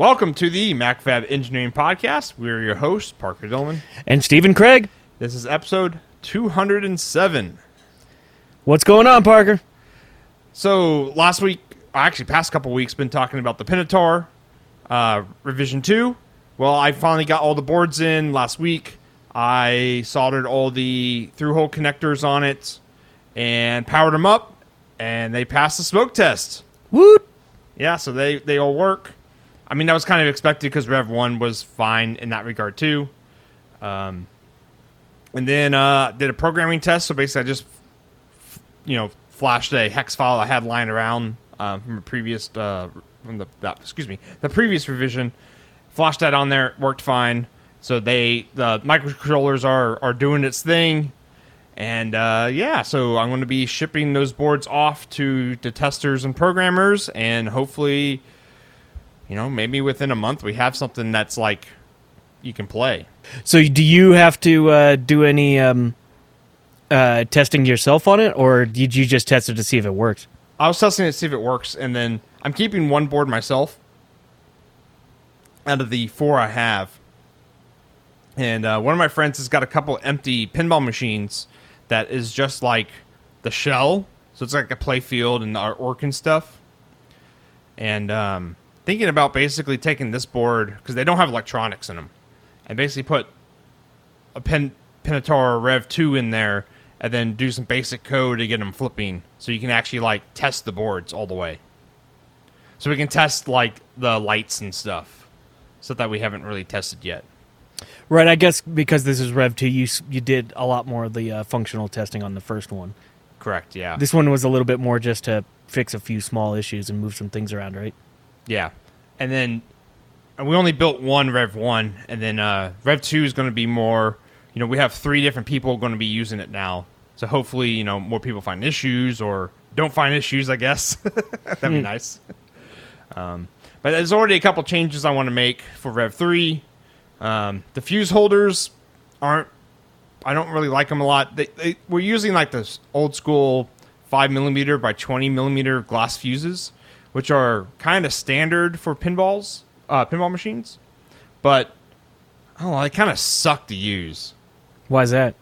Welcome to the MacroFab Engineering Podcast. We're your hosts, Parker Dillmann. And Stephen Craig. This is episode 207. What's going on, Parker? So, last week, actually, past couple weeks, been talking about the PinoTaur uh, revision 2. Well, I finally got all the boards in last week. I soldered all the through hole connectors on it and powered them up, and they passed the smoke test. Woot! Yeah, so they, they all work. I mean, that was kind of expected because Rev 1 was fine in that regard, too. Um, and then uh, did a programming test. So basically, I just, you know, flashed a hex file I had lying around uh, from a previous, uh, from the, that, excuse me, the previous revision. Flashed that on there, worked fine. So they, the microcontrollers are, are doing its thing. And uh, yeah, so I'm going to be shipping those boards off to, to testers and programmers, and hopefully, you know, maybe within a month we have something that's like you can play. So, do you have to uh, do any um, uh, testing yourself on it, or did you just test it to see if it works? I was testing it to see if it works, and then I'm keeping one board myself out of the four I have. And uh, one of my friends has got a couple empty pinball machines that is just like the shell. So it's like a play field and artwork and stuff. And um, thinking about basically taking this board, because they don't have electronics in them, and basically put a Pin- PinoTaur Rev 2 in there and then do some basic code to get them flipping so you can actually like test the boards all the way. So we can test like the lights and stuff. Stuff that we haven't really tested yet. Right, I guess because this is Rev 2, you, you did a lot more of the uh, functional testing on the first one. Correct, yeah. This one was a little bit more just to fix a few small issues and move some things around, right? Yeah. And then and we only built one Rev 1 and then uh Rev 2 is going to be more, you know, we have three different people going to be using it now. So hopefully, you know, more people find issues or don't find issues, I guess. That'd be nice. Um, but there's already a couple changes I want to make for Rev 3. Um, the fuse holders aren't I don't really like them a lot. They, they, we're using like this old school five millimeter by twenty millimeter glass fuses, which are kind of standard for pinballs, uh, pinball machines. But I don't know, they kind of suck to use. Why is that?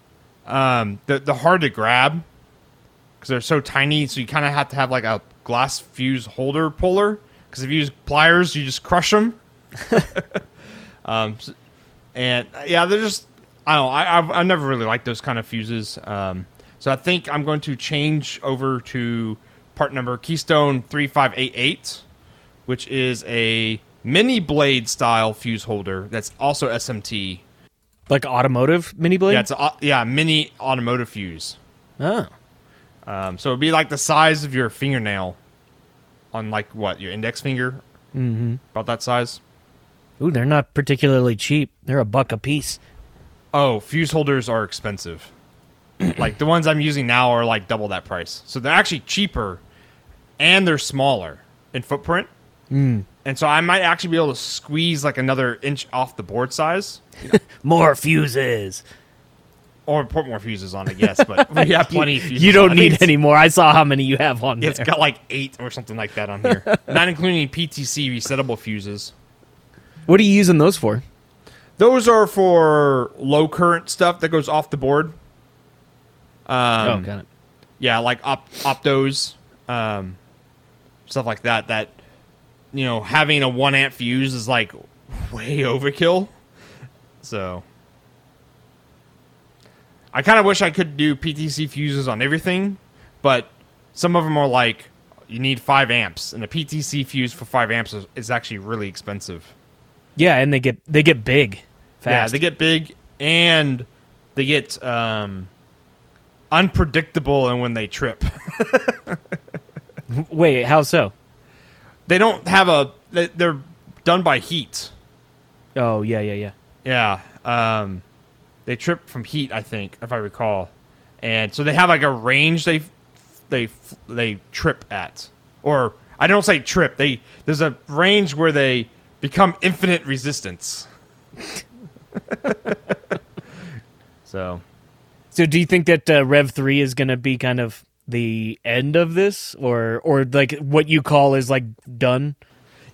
Um, they're, they're hard to grab because they're so tiny. So you kind of have to have like a glass fuse holder puller. Because if you use pliers, you just crush them. um, and uh, yeah, they're just I don't. I I've, I never really liked those kind of fuses. Um, so I think I'm going to change over to part number Keystone three five eight eight, which is a mini blade style fuse holder that's also SMT. Like automotive mini blade? Yeah, it's a yeah mini automotive fuse. oh. Um, so it'd be like the size of your fingernail on like what your index finger, mm-hmm. about that size. Ooh, they're not particularly cheap. They're a buck a piece. Oh, fuse holders are expensive. like the ones I'm using now are like double that price. So they're actually cheaper and they're smaller in footprint. Mm. And so I might actually be able to squeeze like another inch off the board size More fuses. or put more fuses on it, yes. But we have plenty of fuses. You don't I think need any more. I saw how many you have on It's there. got like eight or something like that on here, not including PTC resettable fuses. What are you using those for? Those are for low current stuff that goes off the board. Um, oh, got it. yeah, like op- optos, um, stuff like that. That you know, having a one amp fuse is like way overkill. So I kind of wish I could do PTC fuses on everything, but some of them are like you need five amps, and a PTC fuse for five amps is, is actually really expensive. Yeah, and they get they get big Yeah, fast. they get big and they get um, unpredictable, and when they trip. Wait, how so? they don't have a they- they're done by heat. Oh, yeah, yeah, yeah. yeah um they trip from heat i think if i recall. And so they have like a range they they they trip at. Or i don't say trip they there's a range where they become infinite resistance. So. So, do you think that uh, Rev Three is going to be kind of the end of this, or or like what you call is like done?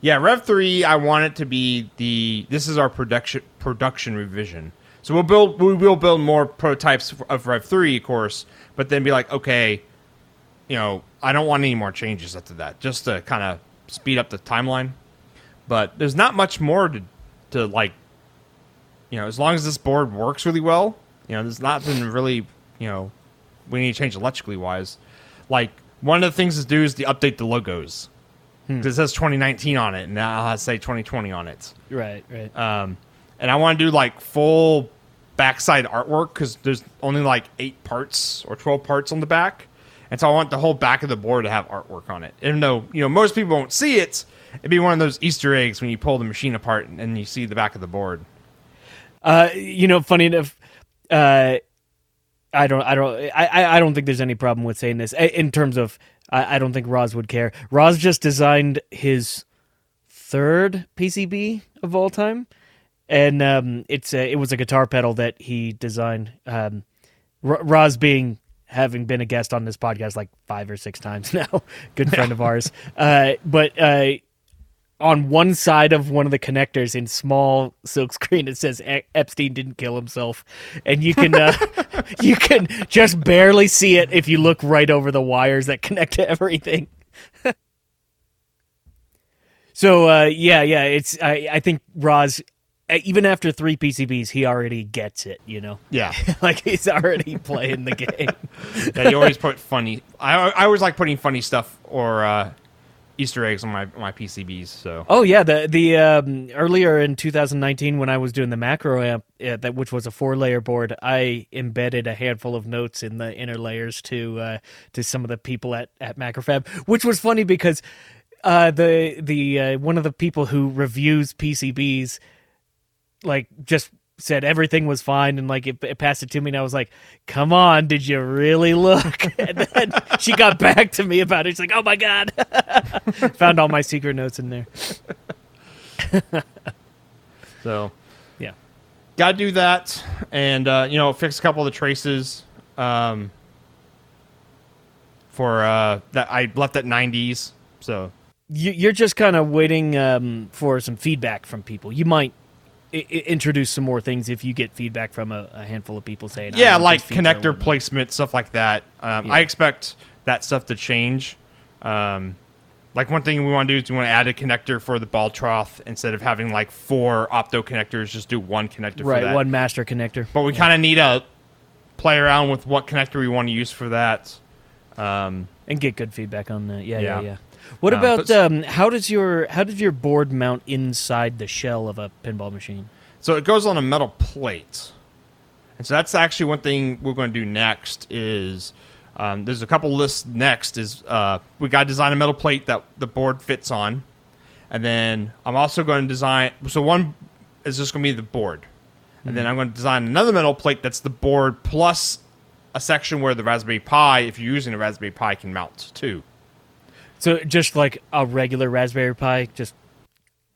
Yeah, Rev three. I want it to be the. This is our production production revision. So we'll build. We will build more prototypes of Rev three, of course. But then be like, okay, you know, I don't want any more changes after that, just to kind of speed up the timeline. But there's not much more to, to like. You know, as long as this board works really well, you know, there's not been really, you know, we need to change electrically wise. Like one of the things to do is to update the logos. 'Cause It says 2019 on it, and now I'll say 2020 on it. Right, right. Um, and I want to do like full backside artwork because there's only like eight parts or 12 parts on the back. And so I want the whole back of the board to have artwork on it. Even though, you know, most people won't see it, it'd be one of those Easter eggs when you pull the machine apart and, and you see the back of the board. Uh, you know, funny enough, uh, I don't, I don't, I, I don't think there's any problem with saying this in terms of. I, I don't think Roz would care. Roz just designed his third PCB of all time, and um, it's a, it was a guitar pedal that he designed. Um, R- Roz being having been a guest on this podcast like five or six times now, good friend of ours. Uh, but uh, on one side of one of the connectors in small silkscreen it says E- Epstein didn't kill himself and you can uh, you can just barely see it if you look right over the wires that connect to everything so uh, yeah yeah it's I, I think Roz uh, even after three PCBs he already gets it you know Yeah. like he's already playing the game yeah, you always put funny. I, I always like putting funny stuff or uh, Easter eggs on my my PCBs. So Oh yeah, the the um, earlier in 2019 when I was doing the macro amp, that which was a four layer board, I embedded a handful of notes in the inner layers to uh, to some of the people at at Macrofab, which was funny because uh, the the uh, one of the people who reviews PCBs like just said everything was fine and like it, it passed it to me and I was like, "Come on, did you really look?" And then she got back to me about it. She's like, "Oh my god." Found all my secret notes in there. so Yeah. gotta do that, and uh, you know, fix a couple of the traces. Um, for uh, that I left at 90s. So You, you're just kind of waiting um, for some feedback from people. You might I- I- introduce some more things if you get feedback from a, a handful of people saying, yeah, like this feature, I connector placement, stuff like that. Um, Yeah. I expect that stuff to change. Um, like one thing we want to do is we want to add a connector for the ball trough instead of having like four opto connectors. Just do one connector for Right, one master connector. But we kind of need to play around with what connector we want to use for that. Um, and get good feedback on that. Yeah, yeah, Yeah. yeah. What Uh, about but- um, how does your how does your board mount inside the shell of a pinball machine? So it goes on a metal plate. And so that's actually one thing we're going to do next is um, there's a couple lists next is uh, we got to design a metal plate that the board fits on. And then I'm also going to design so one is just going to be the board. And then I'm going to design another metal plate that's the board plus a section where the Raspberry Pi, if you're using a Raspberry Pi, can mount too. So just like a regular Raspberry Pi, just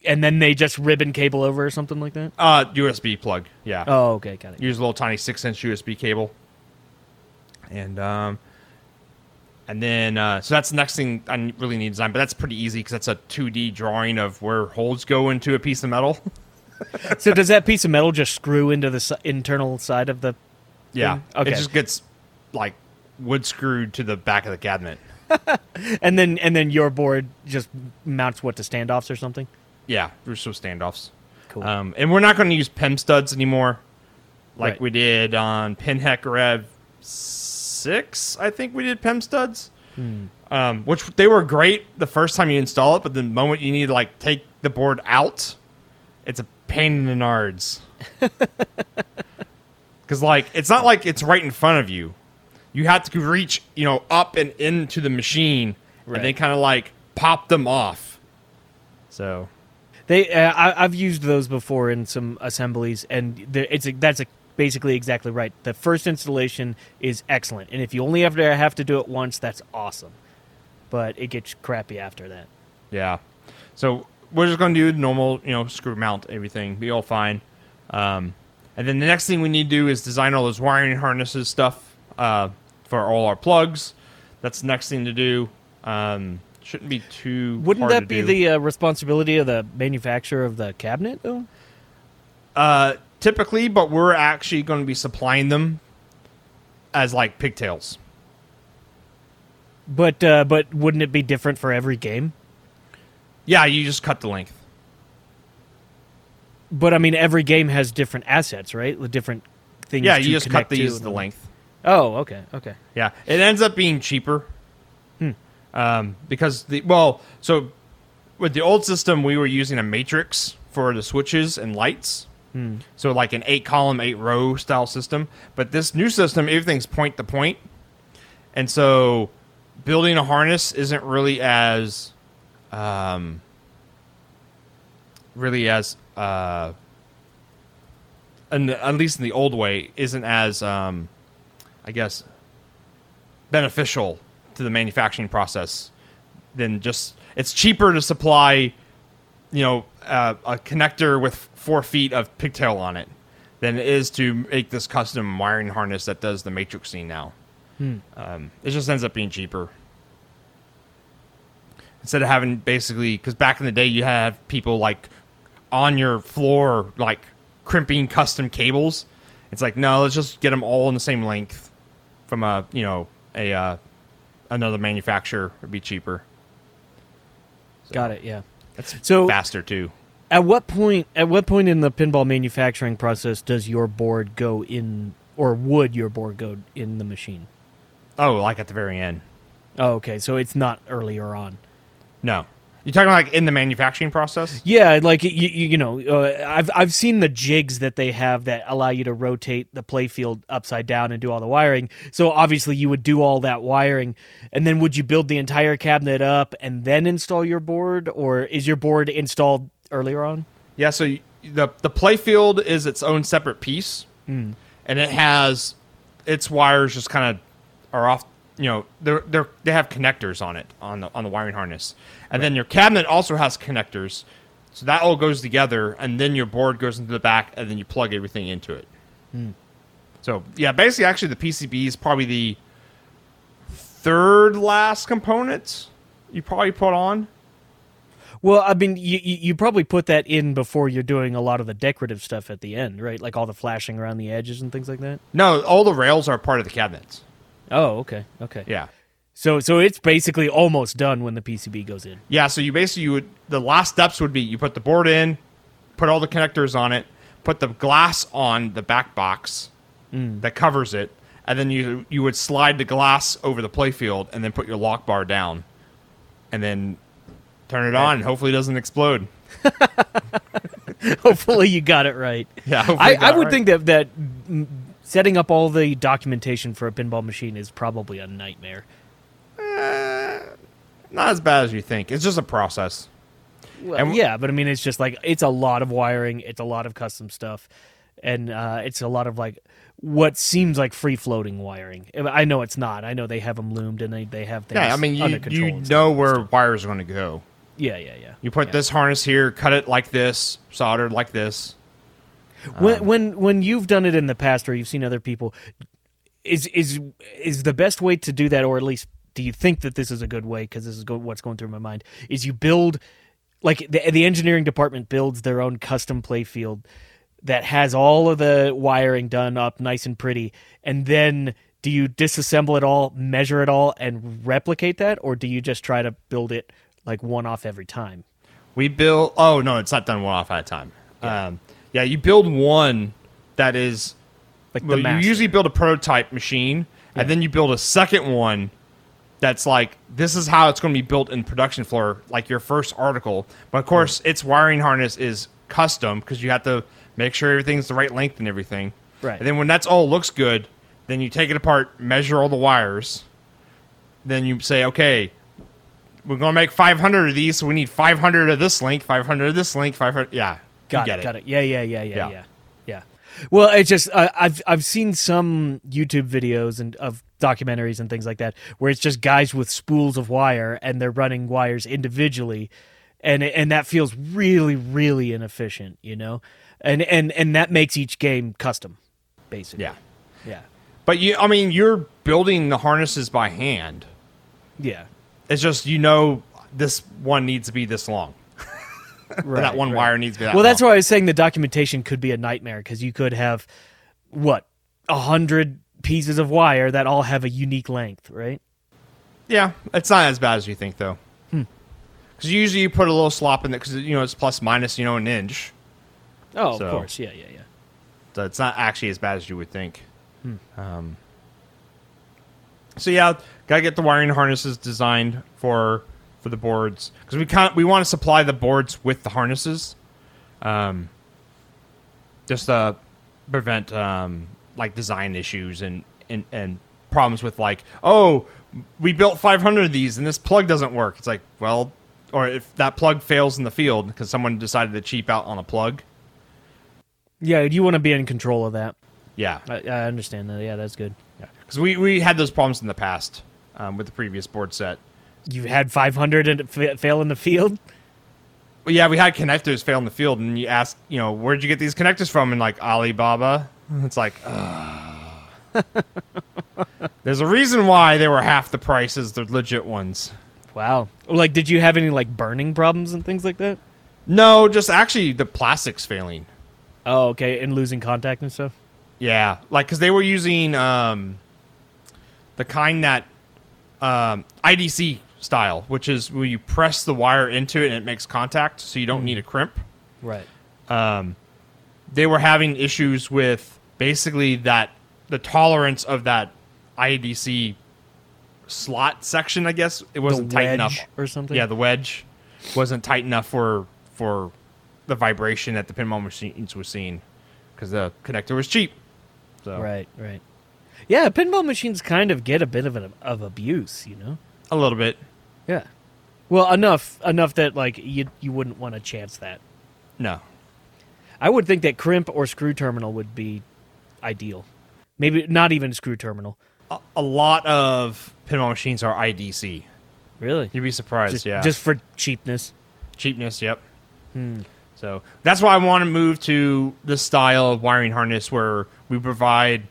and then they just ribbon cable over or something like that. Uh, USB plug, yeah. Oh, okay, got it. use a little tiny six inch USB cable. And um, and then uh, so that's the next thing I really need to design, but that's pretty easy because that's a 2D drawing of where holes go into a piece of metal. So does that piece of metal just screw into the internal side of the? yeah, Thing? Okay. it just gets like wood screwed to the back of the cabinet. And then and then your board just mounts what to standoffs or something. Yeah, there's some standoffs. Cool. Um, and we're not going to use PEM studs anymore, like Right. we did on Pinheck Rev six. I think we did PEM studs, um, which they were great the first time you install it, but the moment you need to like take the board out, it's a pain in the nards. Because like it's not like it's right in front of you. You have to reach, you know, up and into the machine, Right. and they kind of like pop them off. So They, uh, I, I've used those before in some assemblies, and it's a, that's a, basically exactly right. The first installation is excellent, and if you only have to have to do it once, that's awesome. But it gets crappy after that. Yeah. So we're just going to do the normal, you know, screw mount everything, be all fine. Um, and then the next thing we need to do is design all those wiring harnesses stuff uh, for all our plugs. That's the next thing to do. Um, Shouldn't be too. Wouldn't that to be do. the uh, responsibility of the manufacturer of the cabinet, though? Uh, typically, but we're actually going to be supplying them as like pigtails. But uh, but wouldn't it be different for every game? Yeah, you just cut the length. But I mean, every game has different assets, right? The different things. Yeah, to you just cut these the length. Oh, okay, okay. Yeah, it ends up being cheaper. Hmm. Um, because the well, so with the old system, we were using a matrix for the switches and lights. Hmm. So like an eight column, eight row style system. But this new system, everything's point to point, and so building a harness isn't really as, um, really as uh, and at least in the old way, isn't as um, I guess, beneficial to the manufacturing process than just. It's cheaper to supply, you know, uh, a connector with four feet of pigtail on it than it is to make this custom wiring harness that does the matrixing now. Um, it just ends up being cheaper. Instead of having basically, because back in the day you had people like on your floor, like crimping custom cables. It's like no, let's just get them all in the same length from a you know a uh, another manufacturer. It'd be cheaper. Got it. Yeah. That's So- faster too. At what point? At what point in the pinball manufacturing process does your board go in, or would your board go in the machine? Oh, like at the very end. Oh, okay. So it's not earlier on. No, you talking like in the manufacturing process? Yeah, like you, you, know, uh, I've I've seen the jigs that they have that allow you to rotate the playfield upside down and do all the wiring. So obviously, you would do all that wiring, and then would you build the entire cabinet up and then install your board, or is your board installed earlier on? Yeah. So you, the the playfield is its own separate piece, and it has its wires just kind of are off. You know, they're they're they have connectors on it on the on the wiring harness, and then your cabinet also has connectors. So that all goes together, and then your board goes into the back, and then you plug everything into it. Hmm. So yeah, basically, actually, the PCB is probably the third last component you probably put on. Well, I mean, you you you probably put that in before you're doing a lot of the decorative stuff at the end, right? Like all the flashing around the edges and things like that. No, all the rails are part of the cabinets. Oh, okay, okay. Yeah. So so it's basically almost done when the PCB goes in. Yeah, so you basically you would the last steps would be you put the board in, put all the connectors on it, put the glass on the back box that covers it, and then you you would slide the glass over the playfield and then put your lock bar down, and then turn it on and hopefully it doesn't explode. Hopefully, you got it right. Yeah, I, I would right. think that that mm, setting up all the documentation for a pinball machine is probably a nightmare. Not as bad as you think. It's just a process. Well, And- yeah, but I mean, it's just like it's a lot of wiring, it's a lot of custom stuff, and uh, it's a lot of like what seems like free floating wiring. I know it's not. I know they have them loomed and they, they have things. Yeah, I mean under you control you know where wires are going to go. Yeah, yeah, yeah. You put Yeah. this harness here, cut it like this, soldered like this. When when when you've done it in the past or you've seen other people is is is the best way to do that or at least do you think that this is a good way because this is go- what's going through my mind is you build like the, the engineering department builds their own custom play field that has all of the wiring done up nice and pretty and then do you disassemble it all measure it all and replicate that or do you just try to build it like one off every time We build. Oh no, it's not done one off at a time. Yeah, um, yeah you build one that is. like Well, the you usually build a prototype machine, and then you build a second one. That's like this is how it's going to be built in production floor, like your first article. But of course, its wiring harness is custom because you have to make sure everything's the right length and everything. Right. And then when that's all looks good, then you take it apart, measure all the wires. Then you say, okay, we're going to make 500 of these, so we need 500 of this link 500 of this link 500. Yeah. Got get it, Got it. Yeah, yeah, yeah, yeah, Yeah. yeah, yeah. Well, it's just I I've I've seen some YouTube videos and of documentaries and things like that where it's just guys with spools of wire and they're running wires individually, and and that feels really really inefficient, you know, and and and that makes each game custom, basically. Yeah. Yeah. But you, I mean, you're building the harnesses by hand. Yeah. It's just you know, this one needs to be this long. Or that one right. wire needs to be that Well, that's why I was saying the documentation could be a nightmare because you could have what a hundred pieces of wire that all have a unique length, right? Yeah, it's not as bad as you think though. Hmm. Because usually you put a little slop in it because you know it's plus minus you know an inch, Oh, So- of course, yeah, yeah, yeah. so it's not actually as bad as you would think. Hmm. Um, so yeah, gotta get the wiring harnesses designed for for the boards because we can't we want to supply the boards with the harnesses, um, just to prevent um, like design issues and, and and problems with like oh we built 500 of these and this plug doesn't work. It's like well, or if that plug fails in the field because someone decided to cheap out on a plug. Yeah, you want to be in control of that. Yeah, I, I understand that. Yeah, that's good. Yeah, because we we had those problems in the past um, with the previous board set. You had 500 and it fa- fail in the field. Well, yeah, we had connectors fail in the field, and you ask, you know, where'd you get these connectors from? And like Alibaba, it's like, there's a reason why they were half the price as the legit ones. Wow. Like, did you have any like burning problems and things like that? No, just actually the plastics failing. Oh, okay, and losing contact and stuff. Yeah, like because they were using um, the kind that um, IDC style, which is where you press the wire into it and it makes contact, so you don't need a crimp. Right. um, they were having issues with basically that the tolerance of that IDC slot section. I guess it wasn't tight enough. or something. Yeah, the wedge wasn't tight enough for for the vibration that the pinball machines were seeing because the connector was cheap. So Right. Right. Yeah, pinball machines kind of get a bit of an, of abuse, you know. a little bit. Yeah. Well, enough enough that like you you wouldn't want to chance that. No, I would think that crimp or screw terminal would be ideal. Maybe not even screw terminal. a, a lot of pinball machines are IDC. Really? You'd be surprised. Just, yeah, just for cheapness. cheapness. Yep. Hmm. So that's why I want to move to the style of wiring harness where we provide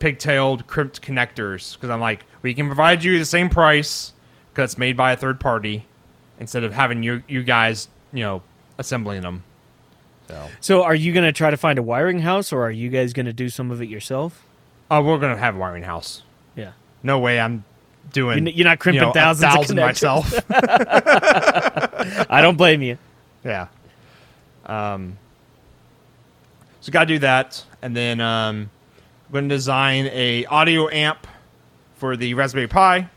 pigtailed crimped connectors because I'm like we can provide you the same price because it's made by a third party instead of having you you guys you know assembling them. So So, are you going to try to find a wiring house, or are you guys going to do some of it yourself? oh, we're gonna have a wiring house. Yeah. No way I'm doing. You're you're not crimping you know, thousands of thousand connectors. myself. I don't blame you. Yeah. Um, so got to do that, and then um, I'm going to design a audio amp for the Raspberry Pi,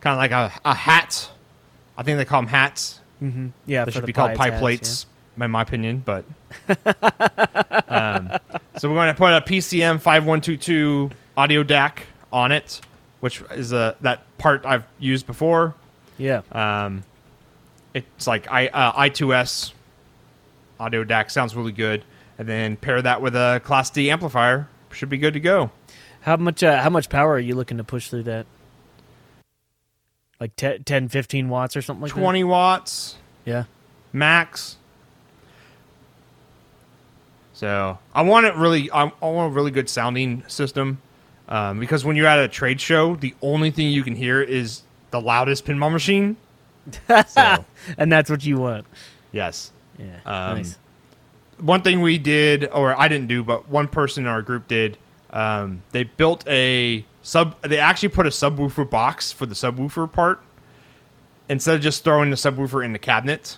kind of like a, a hat. I think they call them hats. Mm-hmm. Yeah, They should the be called pie hats, plates, in my opinion. But um, so we're going to put a PCM five one two two audio DAC on it, which is a that part I've used before. Yeah. yeah. Um, it's like I uh, I2S audio DAC sounds really good, and then pair that with a Class D amplifier, should be good to go. How much? Uh, how much power are you looking to push through that? Like 10, 10 15 watts or something like Twenty watts. Yeah. max. So I want it really. I, I want a really good sounding system, um, because when you're at a trade show, the only thing you can hear is the loudest pinball machine. So and that's what you want. yes. Yeah. Um, nice. one thing we did, or I didn't do, but one person in our group did. Um, they built a sub. They actually put a subwoofer box for the subwoofer part instead of just throwing the subwoofer in the cabinet,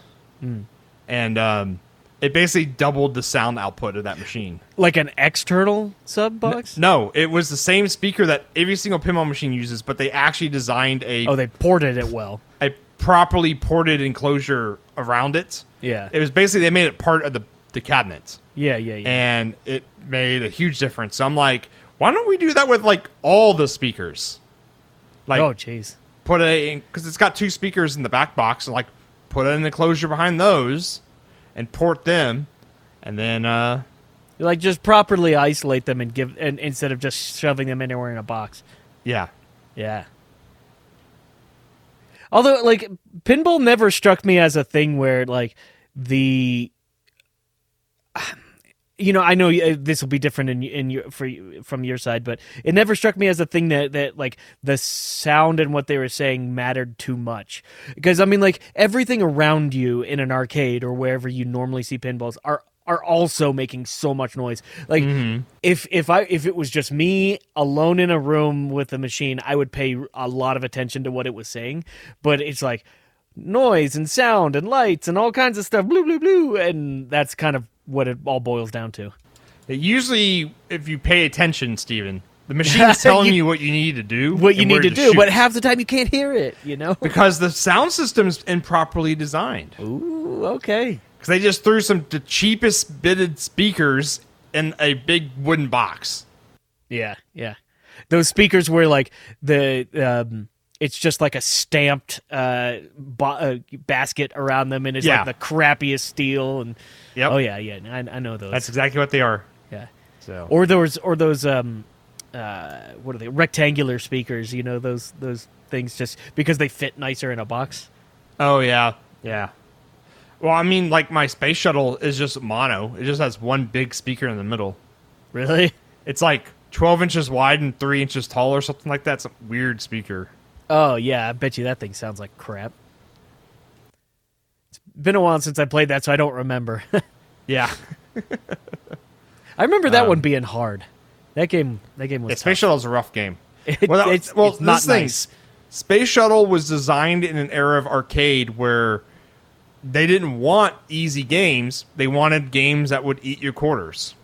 and um, it basically doubled the sound output of that machine. Like an external sub box? No, it was the same speaker that every single pinball machine uses, but they actually designed a Oh, they ported it well. a properly ported enclosure around it. Yeah. It was basically they made it part of the the cabinet. yeah, yeah, yeah. and it made a huge difference. So I'm like, why don't we do that with like all the speakers? Like oh, jeez. put a because it's got two speakers in the back box, and like put an enclosure behind those and port them, and then uh Like just properly isolate them and give, and instead of just shoving them anywhere in a box. yeah, Yeah. Although, like, pinball never struck me as a thing where, like, the. You know, I know uh, this will be different in in your for you- from your side, but it never struck me as a thing that that like the sound and what they were saying mattered too much. Because I mean, like everything around you in an arcade or wherever you normally see pinballs are are also making so much noise. Like if if I if it was just me alone in a room with a machine, I would pay a lot of attention to what it was saying. But it's like noise and sound and lights and all kinds of stuff, blue blue blue, and that's kind of what it all boils down to. It usually, if you pay attention, Stephen, the machine is telling You- you, what you need to do, What you need where to do, shoot. but half the time you can't hear it. You know. because the sound system's improperly designed. Ooh, okay. Because they just threw some the cheapest bitted speakers in a big wooden box. Yeah, yeah. Those speakers were like the um it's just like a stamped uh, bo- uh basket around them and it's Yeah. like the crappiest steel and Yep. Oh yeah, yeah. I, I know those. That's exactly what they are. yeah. So Or those or those um uh what are they? Rectangular speakers, you know, those those things just because they fit nicer in a box. Oh yeah, yeah. Well, I mean, like my space shuttle is just mono. It just has one big speaker in the middle. Really? It's like 12 inches wide and three inches tall or something like that. It's a weird speaker. Oh yeah, I bet you that thing sounds like crap. Been a while since I played that, so I don't remember. Yeah, I remember that Um, one being hard. That game, that game was yeah tough. space shuttle's a rough game. It- Well, that- it's, well, it's not this thing- nice. Space Shuttle was designed in an era of arcade where they didn't want easy games. They wanted games that would eat your quarters.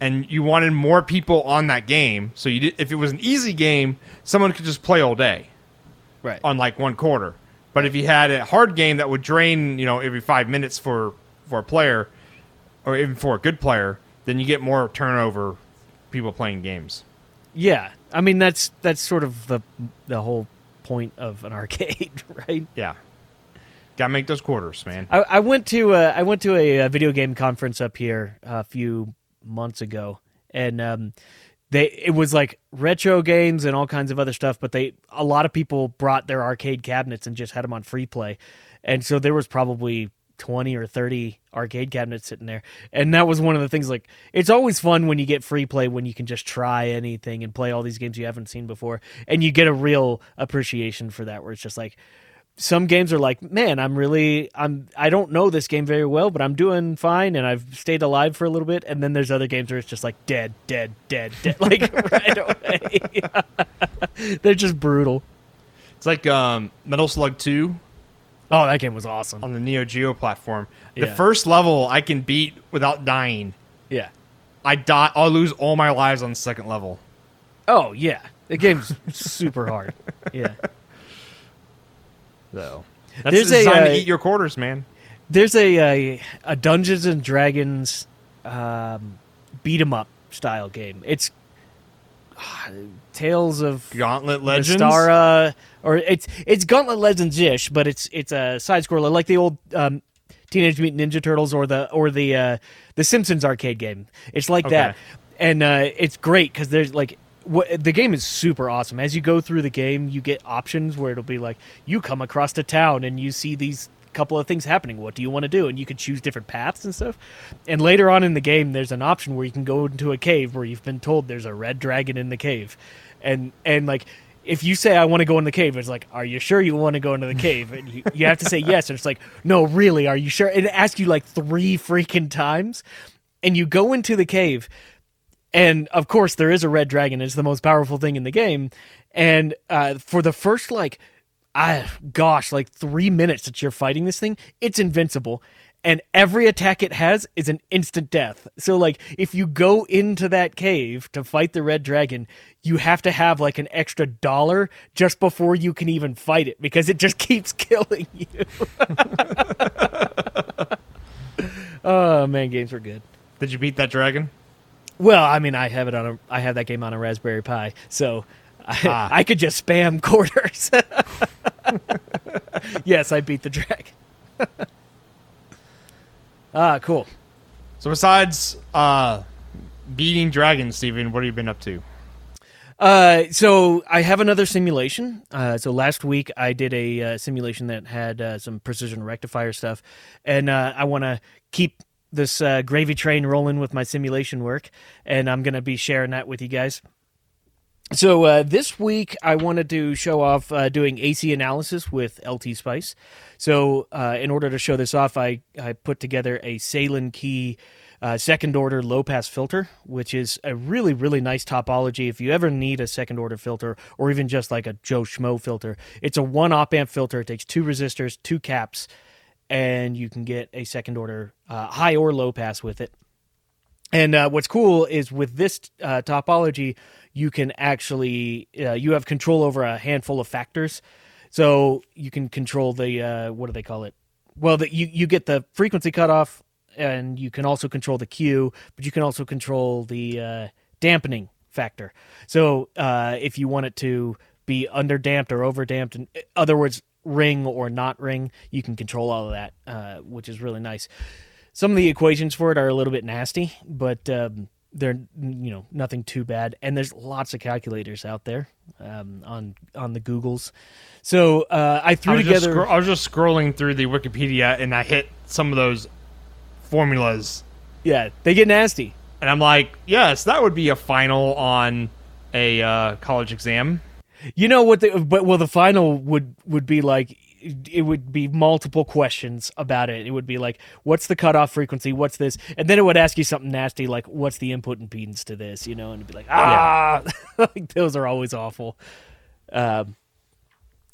And you wanted more people on that game. So you did, if it was an easy game, someone could just play all day Right. on like one quarter. But if you had a hard game that would drain, you know, every 5 minutes for for a player or even for a good player, then you get more turnover people playing games. Yeah, I mean that's that's sort of the the whole point of an arcade, right? Yeah. Got to make those quarters, man. I, I went to uh, I went to a, video game conference up here a few months ago, and um, they it was like retro games and all kinds of other stuff. But they a lot of people brought their arcade cabinets and just had them on free play, and so there was probably twenty or thirty arcade cabinets sitting there, and that was one of the things. Like it's always fun when you get free play when you can just try anything and play all these games you haven't seen before, and you get a real appreciation for that. Where it's just like some games are like, man, I'm really, I'm, I don't know this game very well, but I'm doing fine, and I've stayed alive for a little bit. And then there's other games where it's just like dead, dead, dead, dead, like right away. They're just brutal. It's like um, Metal Slug 2 Oh, that game was awesome. on the Neo Geo platform. The first level I can beat without dying. Yeah. I die. I'll lose all my lives on the second level. Oh yeah, the game's super hard. Yeah. So that's There's a, designed uh, to eat your quarters, man. There's a a, a Dungeons and Dragons um, beat 'em up style game. It's Tales of Gauntlet Legends. Or it's it's Gauntlet Legends ish, but it's it's a side scroller like the old um, Teenage Mutant Ninja Turtles or the or the uh, the Simpsons arcade game. It's like that, and uh, it's great because there's like. What, the game is super awesome. As you go through the game, you get options where it'll be like you come across a town and you see these couple of things happening. What do you want to do? And you can choose different paths and stuff. And later on in the game, there's an option where you can go into a cave where you've been told there's a red dragon in the cave, and and like if you say I want to go in the cave, it's like, are you sure you want to go into the cave? And you, you have to say yes. And it's like, no, really, are you sure? And it asks you like three freaking times, and you go into the cave, and of course there is a red dragon. It's the most powerful thing in the game, and uh, for the first like, I gosh, like three minutes that you're fighting this thing, it's invincible. And every attack it has is an instant death. So, like, if you go into that cave to fight the red dragon, you have to have like an extra dollar just before you can even fight it because it just keeps killing you. oh man, games were good. Did you beat that dragon? Well, I mean, I have it on a, I have that game on a Raspberry Pi, so I, Ah. I could just spam quarters. yes, I beat the dragon. ah, cool. So besides uh, beating dragons, Stephen, what have you been up to? Uh, so I have another simulation. Uh, so last week I did a uh, simulation that had uh, some precision rectifier stuff, and uh, I want to keep this uh, gravy train rolling with my simulation work, and I'm going to be sharing that with you guys. So uh, this week I wanted to show off uh, doing AC analysis with LTspice. So uh, in order to show this off, I, I put together a Sallen-Key uh, second order low pass filter, which is a really really nice topology. If you ever need a second order filter or even just like a Joe Schmo filter, it's a one op amp filter. It takes two resistors, two caps, and you can get a second order uh, high or low pass with it. And uh, what's cool is with this uh, topology, you can actually uh, you have control over a handful of factors. So you can control the uh, what do they call it? Well, the, you you get the frequency cutoff, and you can also control the Q, but you can also control the uh, dampening factor. So if you want it to be under damped or over damped, in other words, ring or not ring, you can control all of that, uh, which is really nice. Some of the equations for it are a little bit nasty, but um, they're you know nothing too bad. And there's lots of calculators out there um, on on the Googles. So uh, I threw I together. scro- I was just scrolling through the Wikipedia and I hit some of those formulas, yeah, they get nasty. and I'm like, yes, that would be a final on a uh, college exam. You know what? The, but well, the final would would be like it would be multiple questions about it. It would be like, what's the cutoff frequency? What's this? And then it would ask you something nasty like, what's the input impedance to this? You know, and it'd be like, ah, like, those are always awful. Um,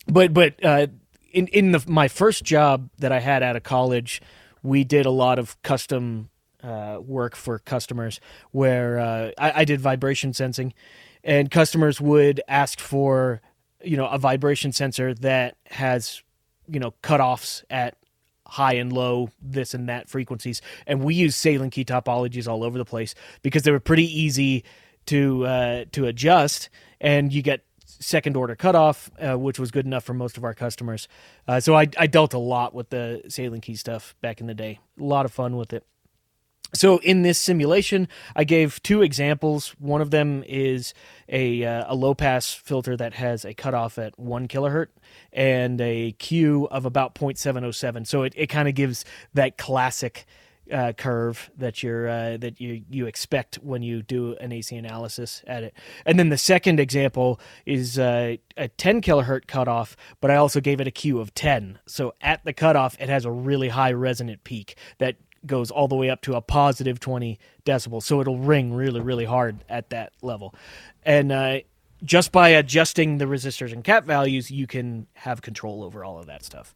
but but uh, in in the my first job that I had out of college, we did a lot of custom uh, work for customers where uh, I, I did vibration sensing, and customers would ask for you know a vibration sensor that has you know cutoffs at high and low this and that frequencies. And we use Sallen-Key topologies all over the place because they were pretty easy to uh, to adjust and you get second order cutoff uh, which was good enough for most of our customers. Uh, so I, I dealt a lot with the Sallen-Key stuff back in the day. A lot of fun with it so in this simulation, I gave two examples. One of them is a uh, a low pass filter that has a cutoff at one kilohertz and a Q of about 0.707. So it, it kind of gives that classic uh, curve that you're uh, that you you expect when you do an AC analysis at it. And then the second example is uh, a 10 kilohertz cutoff, but I also gave it a Q of 10. So at the cutoff, it has a really high resonant peak that goes all the way up to a positive 20 decibels. So it'll ring really, really hard at that level. And uh, just by adjusting the resistors and cap values, you can have control over all of that stuff.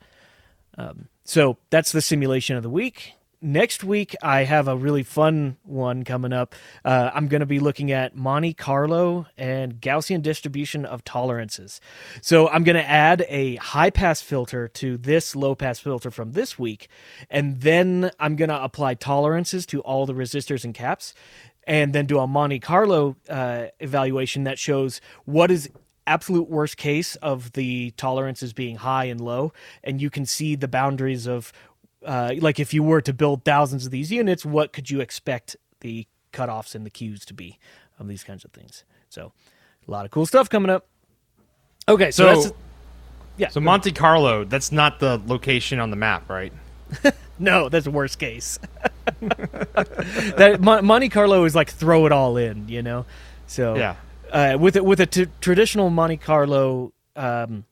Um, so that's the simulation of the week. Next week, I have a really fun one coming up. Uh, I'm going to be looking at Monte Carlo and Gaussian distribution of tolerances. So I'm going to add a high pass filter to this low pass filter from this week, and then I'm going to apply tolerances to all the resistors and caps, and then do a Monte Carlo uh, evaluation that shows what is absolute worst case of the tolerances being high and low, and you can see the boundaries of uh, like if you were to build thousands of these units, what could you expect the cutoffs and the Qs to be of these kinds of things? So, a lot of cool stuff coming up. Okay, so, So, that's yeah. so Monte Carlo, that's not the location on the map, right? no, that's worst case. that Mon- Monte Carlo is like throw it all in, you know. So Yeah. uh, with it with a t- traditional Monte Carlo um,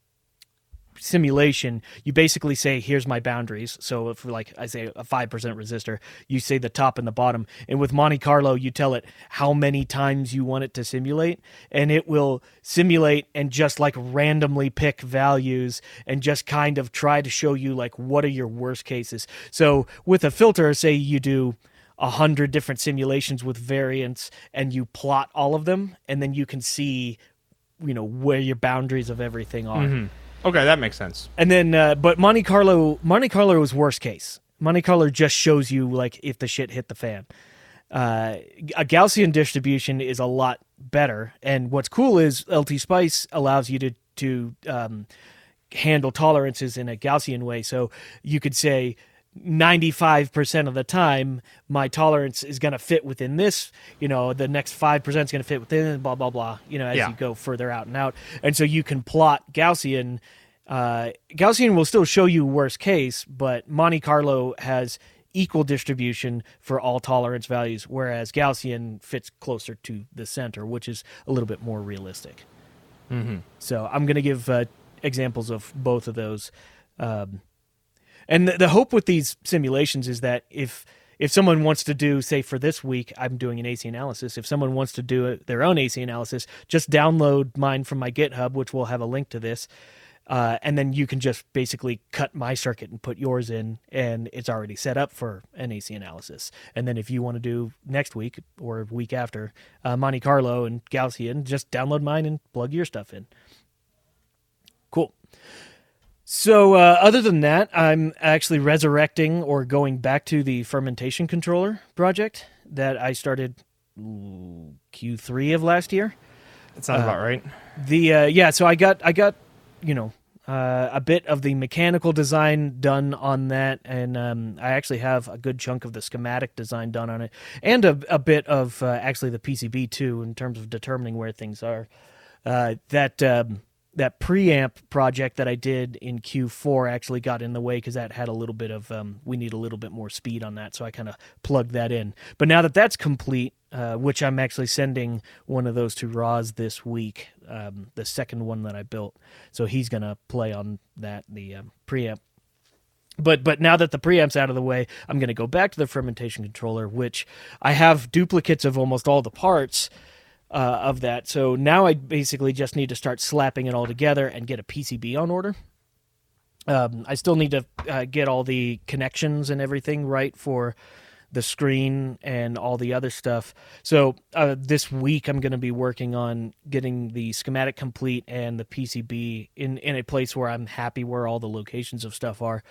simulation, you basically say, "Here's my boundaries." So if like I say a five percent resistor, you say the top and the bottom. And with Monte Carlo, you tell it how many times you want it to simulate, and it will simulate and just like randomly pick values and just kind of try to show you like what are your worst cases. So with a filter, say you do a hundred different simulations with variants and you plot all of them and then you can see you know where your boundaries of everything are mm-hmm. Okay, that makes sense. and then uh, but monte carlo monte carlo is worst case. Monte carlo just shows you like if the shit hit the fan. Uh, a gaussian distribution is a lot better. And what's cool is LTspice allows you to to um, handle tolerances in a gaussian way. So you could say 95% of the time my tolerance is going to fit within this you know the next 5% is going to fit within blah blah blah you know as Yeah. you go further out and out and so you can plot gaussian uh, gaussian will still show you worst case but monte carlo has equal distribution for all tolerance values, whereas Gaussian fits closer to the center, which is a little bit more realistic. Mm-hmm. So I'm going to give uh, examples of both of those. Um, and the, the hope with these simulations is that if if someone wants to do, say, for this week, I'm doing an AC analysis. If someone wants to do their own AC analysis, just download mine from my GitHub, which will have a link to this. Uh, and then you can just basically cut my circuit and put yours in, and it's already set up for an AC analysis. And then if you want to do next week or week after uh, Monte Carlo and Gaussian, just download mine and plug your stuff in. Cool. So, uh, other than that, I'm actually resurrecting or going back to the fermentation controller project that I started Q3 of last year. That sounds Uh, about right. The uh, yeah, so I got I got you know uh, a bit of the mechanical design done on that, and um, I actually have a good chunk of the schematic design done on it, and a, a bit of uh, actually the PCB too in terms of determining where things are. Uh, that um, that preamp project that I did in Q4 actually got in the way because that had a little bit of um, we need a little bit more speed on that, so I kind of plugged that in. But now that that's complete, uh, which I'm actually sending one of those to Roz this week, um, the second one that I built, so he's gonna play on that the um, preamp. But but now that the preamp's out of the way, I'm gonna go back to the fermentation controller, which I have duplicates of almost all the parts uh, of that. So now I basically just need to start slapping it all together and get a PCB on order. Um, I still need to uh, get all the connections and everything right for the screen and all the other stuff. So uh, this week I'm going to be working on getting the schematic complete and the PCB in in a place where I'm happy where all the locations of stuff are.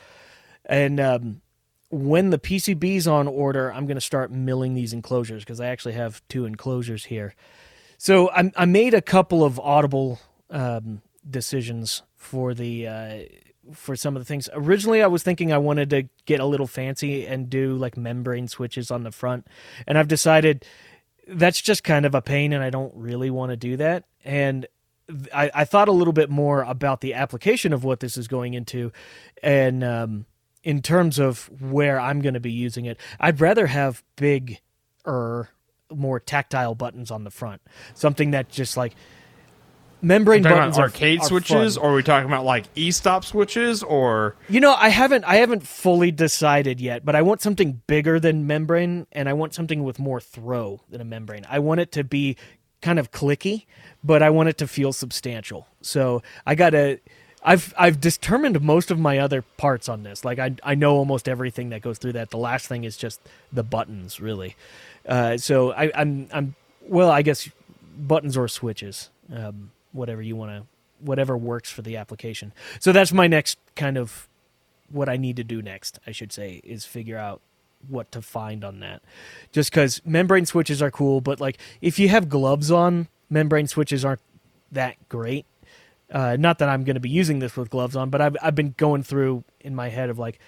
And um, when the PCB's on order, I'm going to start milling these enclosures because I actually have two enclosures here. So I, I made a couple of audible um, decisions for the uh, for some of the things. Originally, I was thinking I wanted to get a little fancy and do like membrane switches on the front, and I've decided that's just kind of a pain, and I don't really want to do that. And I, I thought a little bit more about the application of what this is going into, and um, in terms of where I'm going to be using it, I'd rather have big, er, more tactile buttons on the front. Something that just like membrane buttons about are- arcade are switches, fun. or are we talking about like e-stop switches, or You know, I haven't I haven't fully decided yet, but I want something bigger than membrane and I want something with more throw than a membrane. I want it to be kind of clicky, but I want it to feel substantial. So, I got to I've I've determined most of my other parts on this. Like I I know almost everything that goes through that. The last thing is just the buttons, really. Uh, so I, I'm I'm well, I guess buttons or switches, um, whatever you want to, whatever works for the application. So that's my next kind of what I need to do next. I should say is figure out what to find on that. Just because membrane switches are cool, but like if you have gloves on, membrane switches aren't that great. Uh, not that I'm going to be using this with gloves on, but I've I've been going through in my head of like,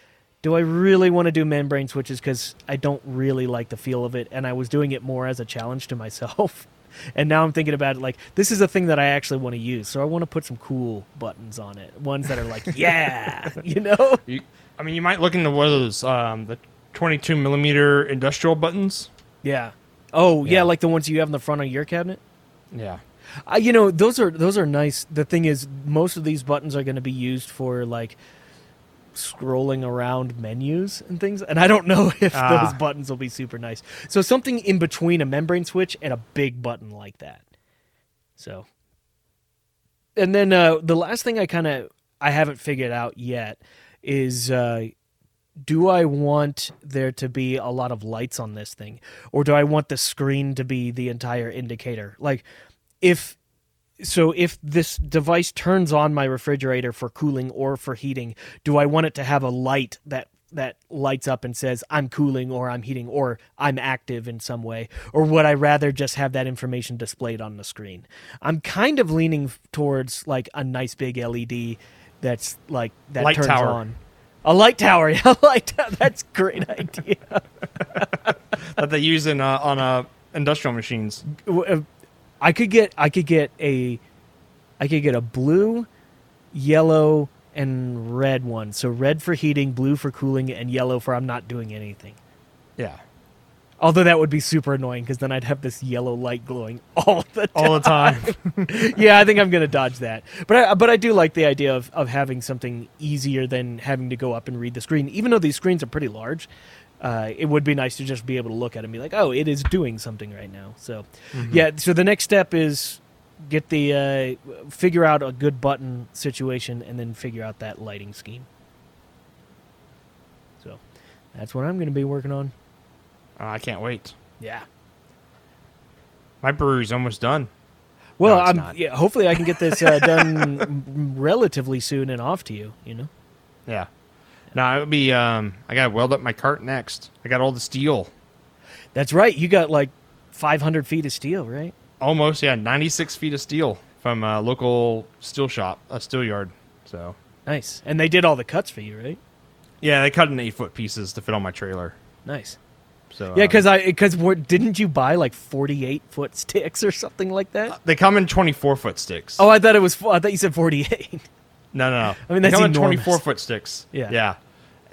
do I really want to do membrane switches because I don't really like the feel of it, and I was doing it more as a challenge to myself. And now I'm thinking about it like this is a thing that I actually want to use, so I want to put some cool buttons on it, ones that are like, yeah, you know. you, I mean, you might look into one of those um, the 22 millimeter industrial buttons. Yeah. Oh yeah. Yeah. like the ones you have in the front of your cabinet. Yeah, Uh, you know, those are those are nice. The thing is, most of these buttons are going to be used for like scrolling around menus and things, and I don't know if Ah. those buttons will be super nice. So something in between a membrane switch and a big button like that. So, and then uh, the last thing I kind of I haven't figured out yet is. Uh, do I want there to be a lot of lights on this thing, or do I want the screen to be the entire indicator? Like, if so, if this device turns on my refrigerator for cooling or for heating, do I want it to have a light that that lights up and says I'm cooling or I'm heating or I'm active in some way, or would I rather just have that information displayed on the screen? I'm kind of leaning towards like a nice big LED that's like that Light turns tower. on. A light tower, yeah, a light tower. That's a great idea. that they use in uh, on uh, industrial machines. I could get, I could get a, I could get a blue, yellow, and red one. So red for heating, blue for cooling, and yellow for I'm not doing anything. Yeah. Although that would be super annoying because then I'd have this yellow light glowing all the time. All the time. yeah, I think I'm gonna dodge that. But I, but I do like the idea of, of having something easier than having to go up and read the screen. Even though these screens are pretty large, uh, it would be nice to just be able to look at it and be like, oh, it is doing something right now. So yeah, so the next step is get the uh, figure out a good button situation and then figure out that lighting scheme. So that's what I'm gonna be working on. Oh, I can't wait. Yeah. My brewery's almost done. Well, No, I'm not. yeah. Hopefully, I can get this uh, done relatively soon and off to you. You know. Yeah. Now it would be. Um, I gotta weld up my cart next. I got all the steel. That's right. You got like 500 feet of steel, right? Almost, yeah, 96 feet of steel from a local steel shop, a steel yard. So, Nice. And they did all the cuts for you, right? yeah, they cut in eight foot pieces to fit on my trailer. Nice. So, Yeah, um, because I because didn't you buy like 48 foot sticks or something like that? they come in 24 foot sticks. Oh, I thought it was. I thought you said 48. no, no, no. I mean, they that's come in 24 foot sticks. Yeah. yeah.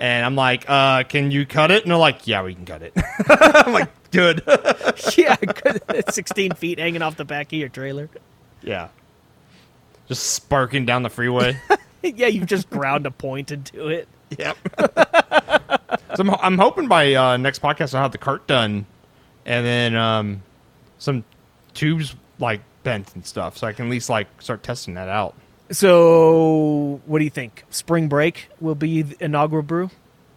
And I'm like, uh, can you cut it? And they're like, yeah, we can cut it. I'm like, good. yeah, 'cause it's 16 feet hanging off the back of your trailer. yeah. Just sparking down the freeway. yeah, you just ground a point into it. Yep. so I'm, I'm hoping by uh, next podcast I'll have the cart done, and then um, some tubes like bent and stuff, so I can at least like start testing that out. So, what do you think? Spring break will be the inaugural brew?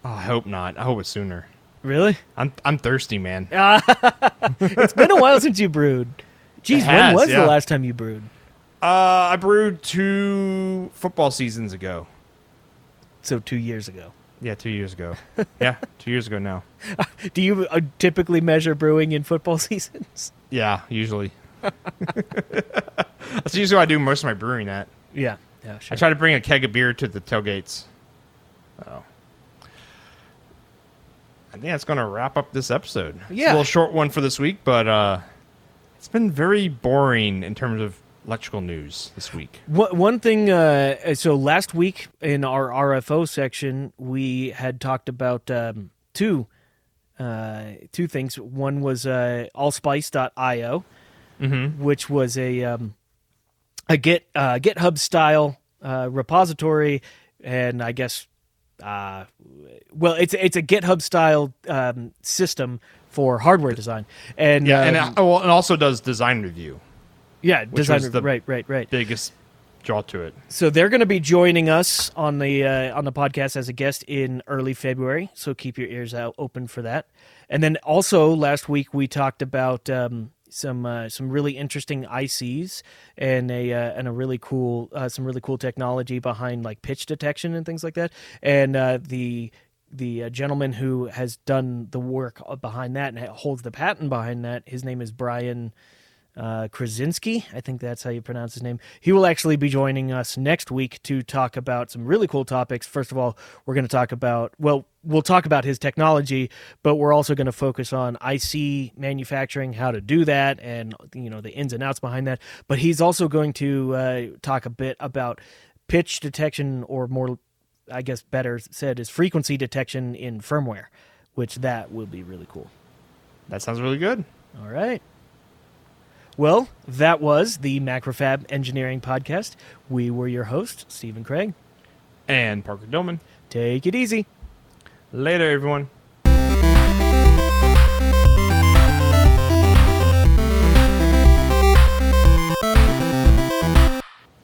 Oh, I hope not. I hope it's sooner. Really? I'm I'm thirsty, man. It's been a while since you brewed. Jeez, It when was yeah. the last time you brewed? Uh, I brewed two football seasons ago. So two years ago. Yeah, two years ago. yeah, two years ago now. Do you uh, typically measure brewing in football seasons? Yeah, usually. That's usually what I do most of my brewing at. Yeah, yeah, I sure. try to bring a keg of beer to the tailgates. Oh. I think that's going to wrap up this episode. It's Yeah. a little short one for this week, but uh, it's been very boring in terms of electrical news this week. One one thing, uh, so last week in our RFO section, we had talked about um, two uh, two things. One was uh, allspice.io, Mm-hmm. which was a um, a Git uh, GitHub style uh, repository, and I guess uh, well, it's it's a GitHub style um, system for hardware design, and Yeah, and, um, uh, oh, well, it also does design review. yeah, design the- right, right, right. Biggest draw to it. So they're going to be joining us on the uh, on the podcast as a guest in early February. So keep your ears out open for that. And then also last week we talked about um, some uh, some really interesting ICs and a uh, and a really cool uh, some really cool technology behind like pitch detection and things like that. And uh, the the uh, gentleman who has done the work behind that and holds the patent behind that, his name is Brian uh, Krasinski. I think that's how you pronounce his name. He will actually be joining us next week to talk about some really cool topics. First of all, we're going to talk about, well, we'll talk about his technology, but we're also going to focus on IC manufacturing, how to do that, and, you know, the ins and outs behind that. But he's also going to uh, talk a bit about pitch detection, or more, I guess, better said, is frequency detection in firmware, which that will be really cool. That sounds really good. All right. Well, that was the MacroFab Engineering Podcast. We were your host, Stephen Craig. And Parker Dillmann. Take it easy. Later, everyone.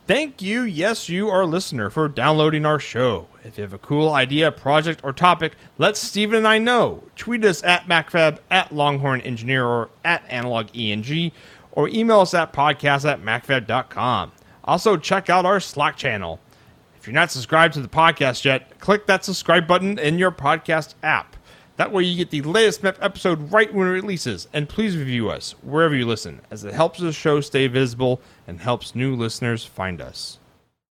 Thank you, yes, you, our listener, for downloading our show. If you have a cool idea, project, or topic, let Stephen and I know. Tweet us at MacroFab, at Longhorn Engineer, or at AnalogENG, or email us at podcast at MacroFab.com. Also, check out our Slack channel. If you're not subscribed to the podcast yet, click that subscribe button in your podcast app. That way you get the latest MEP episode right when it releases. And please review us wherever you listen, as it helps the show stay visible and helps new listeners find us.